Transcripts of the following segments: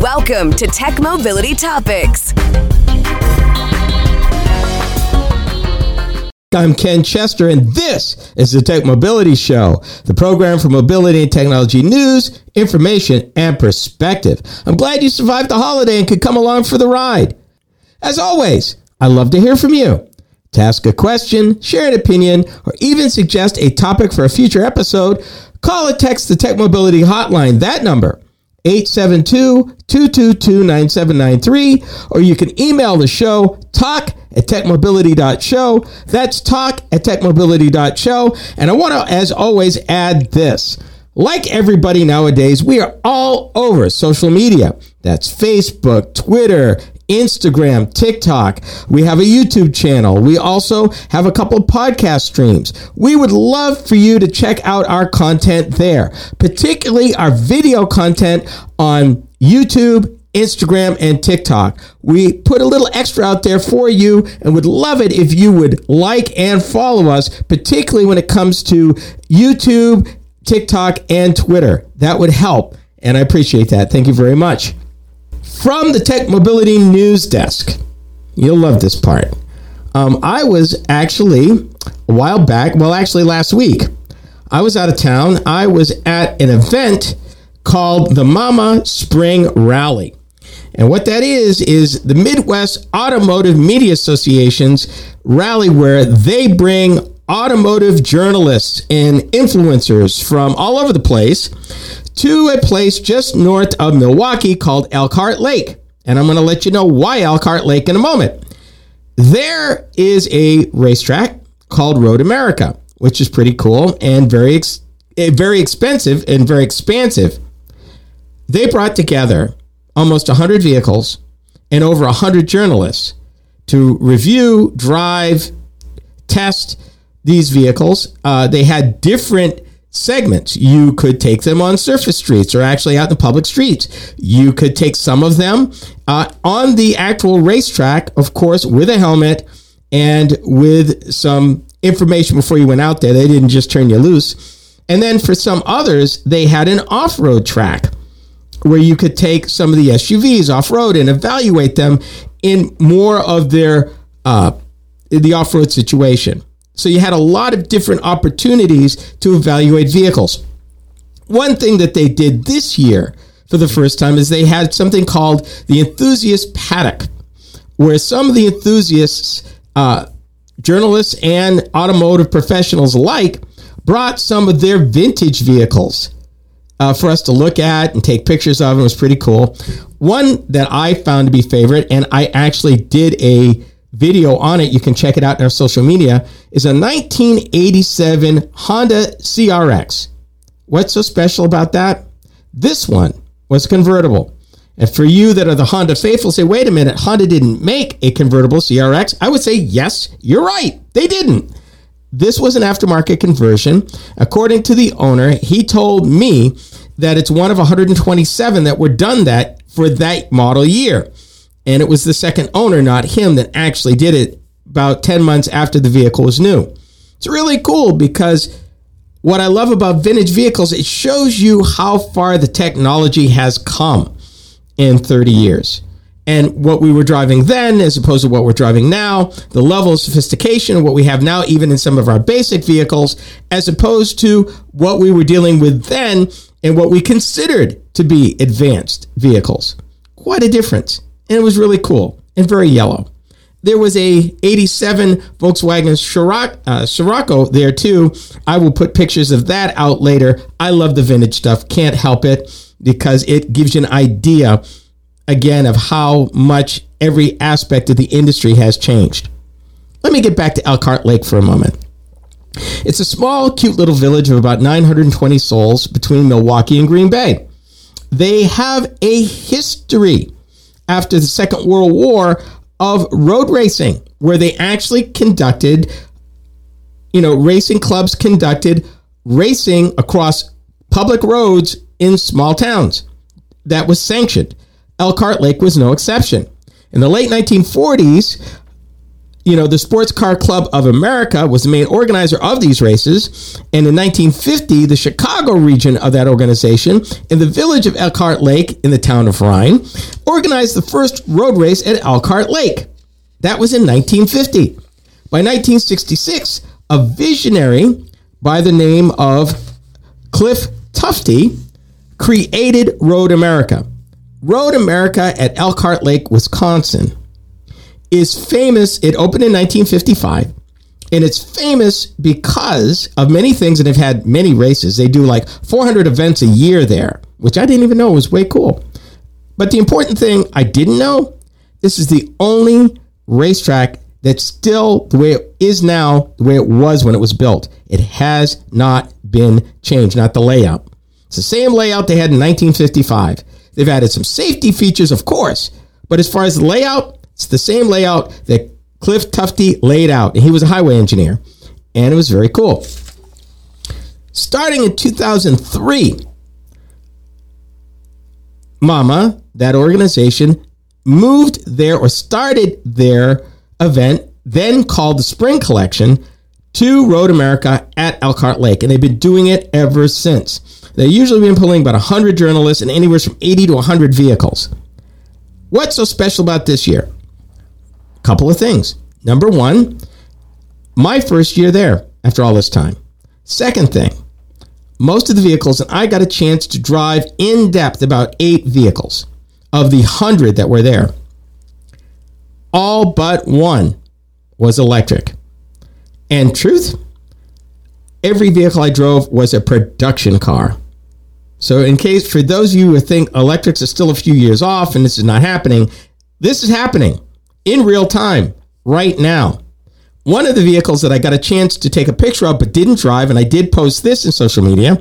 Welcome to Tech Mobility Topics. I'm Ken Chester, and this is the Tech Mobility Show, the program for mobility and technology news, information, and perspective. I'm glad you survived the holiday and could come along for the ride. As always, I love to hear from you. To ask a question, share an opinion, or even suggest a topic for a future episode, call or text the Tech Mobility Hotline. That number, 872-222-9793, or you can email the show, talk at techmobility.show. That's talk at techmobility.show. And I want to, as always, add this. Like everybody nowadays, we are all over social media. That's Facebook, Twitter, Instagram, TikTok. We have a YouTube channel. We also have a couple podcast streams. We would love for you to check out our content there, particularly our video content on YouTube, Instagram, and TikTok. We put a little extra out there for you and would love it if you would like and follow us, particularly when it comes to YouTube, TikTok, and Twitter. That would help. And I appreciate that. Thank you very much. From the Tech Mobility News Desk, you'll love this part. Um, I was actually a while back, well, actually last week, I was out of town. I was at an event called the Mama Spring Rally. And what that is, is the Midwest Automotive Media Association's rally where they bring automotive journalists and influencers from all over the place to a place just north of Milwaukee called Elkhart Lake. And I'm going to let you know why Elkhart Lake in a moment. There is a racetrack called Road America, which is pretty cool and very ex- eh, very expensive and very expansive. They brought together almost 100 vehicles and over 100 journalists to review, drive, test these vehicles. Uh, they had different segments. You could take them on surface streets or actually out in the public streets. You could take some of them uh, on the actual racetrack, of course, with a helmet and with some information before you went out there. They didn't just turn you loose. And then for some others, they had an off road track where you could take some of the SUVs off road and evaluate them in more of their uh, the off road situation. So you had a lot of different opportunities to evaluate vehicles. One thing that they did this year for the first time is they had something called the Enthusiast Paddock, where some of the enthusiasts, uh, journalists, and automotive professionals alike brought some of their vintage vehicles uh, for us to look at and take pictures of. It was pretty cool. One that I found to be favorite, and I actually did a video on it, you can check it out in our social media, is a 1987 Honda CRX. What's so special about that? This one was convertible. And for you that are the Honda faithful, say, wait a minute, Honda didn't make a convertible CRX. I would say, yes, you're right. They didn't. This was an aftermarket conversion. According to the owner, he told me that it's one of 127 that were done that for that model year. And it was the second owner, not him, that actually did it about 10 months after the vehicle was new. It's really cool because what I love about vintage vehicles, it shows you how far the technology has come in 30 years. And what we were driving then, as opposed to what we're driving now, the level of sophistication what we have now, even in some of our basic vehicles, as opposed to what we were dealing with then and what we considered to be advanced vehicles. Quite a difference and it was really cool and very yellow. There was a 87 Volkswagen uh, Scirocco there too. I will put pictures of that out later. I love the vintage stuff. Can't help it because it gives you an idea again of how much every aspect of the industry has changed. Let me get back to Elkhart Lake for a moment. It's a small, cute little village of about 920 souls between Milwaukee and Green Bay. They have a history after the Second World War of road racing, where they actually conducted, you know, racing clubs conducted racing across public roads in small towns. That was sanctioned. Elkhart Lake was no exception. In the late 1940s, you know, the Sports Car Club of America was the main organizer of these races. And in 1950, the Chicago region of that organization, in the village of Elkhart Lake in the town of Rhine, organized the first road race at Elkhart Lake. That was in 1950. By 1966, a visionary by the name of Cliff Tufte created Road America. Road America at Elkhart Lake, Wisconsin is famous. It opened in 1955, and it's famous because of many things and have had many races. They do like 400 events a year there, which I didn't even know was way cool. But the important thing I didn't know this is the only racetrack that's still the way it is now, the way it was when it was built. It has not been changed, not the layout. It's the same layout they had in 1955. They've added some safety features, of course, but as far as the layout, it's the same layout that Cliff Tufte laid out. And he was a highway engineer. And it was very cool. Starting in 2003, Mama, that organization, moved there or started their event, then called the Spring Collection, to Road America at Elkhart Lake. And they've been doing it ever since. They've usually been pulling about 100 journalists and anywhere from 80 to 100 vehicles. What's so special about this year? Couple of things. Number one, my first year there after all this time. Second thing, most of the vehicles, and I got a chance to drive in depth about eight vehicles of the hundred that were there. All but one was electric. And truth, every vehicle I drove was a production car. So, in case for those of you who think electrics are still a few years off and this is not happening, this is happening in real time right now. One of the vehicles that I got a chance to take a picture of but didn't drive, and I did post this in social media,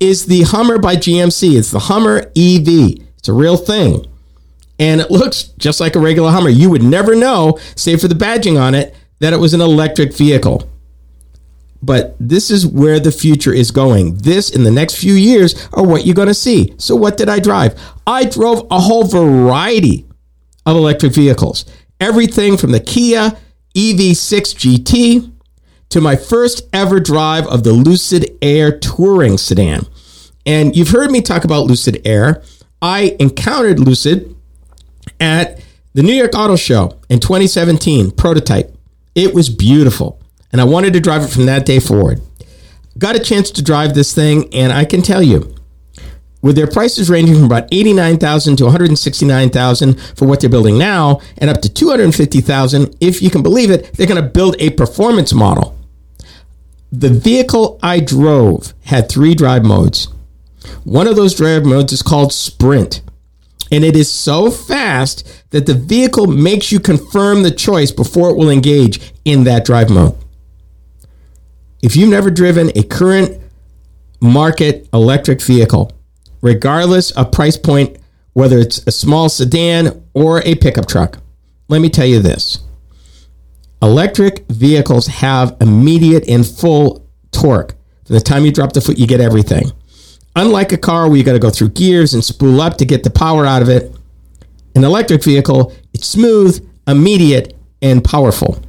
is the Hummer by GMC. It's the Hummer EV. It's a real thing. And it looks just like a regular Hummer. You would never know, save for the badging on it, that it was an electric vehicle. But this is where the future is going. This, in the next few years, are what you're going to see. So, what did I drive? I drove a whole variety of electric vehicles everything from the Kia EV6 GT to my first ever drive of the Lucid Air touring sedan. And you've heard me talk about Lucid Air. I encountered Lucid at the New York Auto Show in 2017, prototype. It was beautiful, and I wanted to drive it from that day forward. Got a chance to drive this thing, and I can tell you, with their prices ranging from about 89,000 to 169,000 for what they're building now and up to 250,000 if you can believe it they're going to build a performance model. The vehicle I drove had three drive modes. One of those drive modes is called sprint and it is so fast that the vehicle makes you confirm the choice before it will engage in that drive mode. If you've never driven a current market electric vehicle regardless of price point, whether it's a small sedan or a pickup truck. Let me tell you this electric vehicles have immediate and full torque. From the time you drop the foot, you get everything. Unlike a car where you got to go through gears and spool up to get the power out of it, an electric vehicle, it's smooth, immediate, and powerful.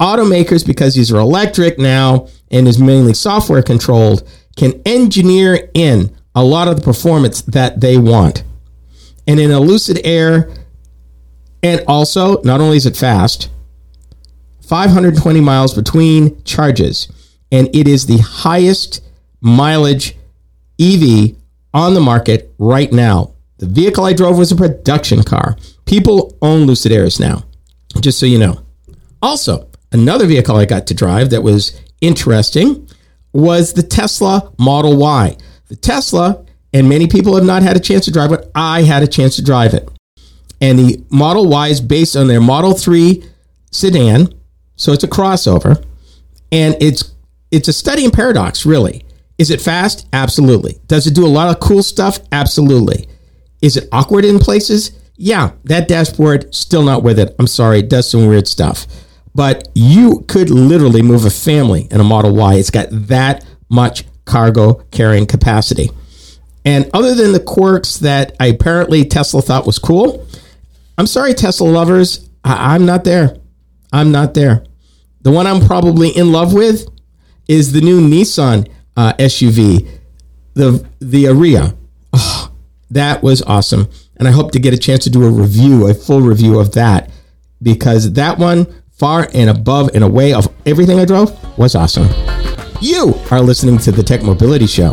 Automakers, because these are electric now and is mainly software controlled, can engineer in a lot of the performance that they want. And in a Lucid Air, and also, not only is it fast, 520 miles between charges, and it is the highest mileage EV on the market right now. The vehicle I drove was a production car. People own Lucid Airs now, just so you know. Also, another vehicle I got to drive that was interesting was the Tesla Model Y. The Tesla, and many people have not had a chance to drive it. I had a chance to drive it. And the Model Y is based on their Model 3 sedan. So it's a crossover. And it's it's a study in paradox, really. Is it fast? Absolutely. Does it do a lot of cool stuff? Absolutely. Is it awkward in places? Yeah, that dashboard still not with it. I'm sorry, it does some weird stuff. But you could literally move a family in a Model Y. It's got that much cargo carrying capacity. And other than the quirks that I apparently Tesla thought was cool, I'm sorry, Tesla lovers, I- am not there. I'm not there. The one I'm probably in love with is the new Nissan uh, SUV, the the Ariya. Oh, that was awesome, and I hope to get a chance to do a review, a full review of that, because that one, far and above and away of everything I drove, was awesome. You are listening to the Tech Mobility Show.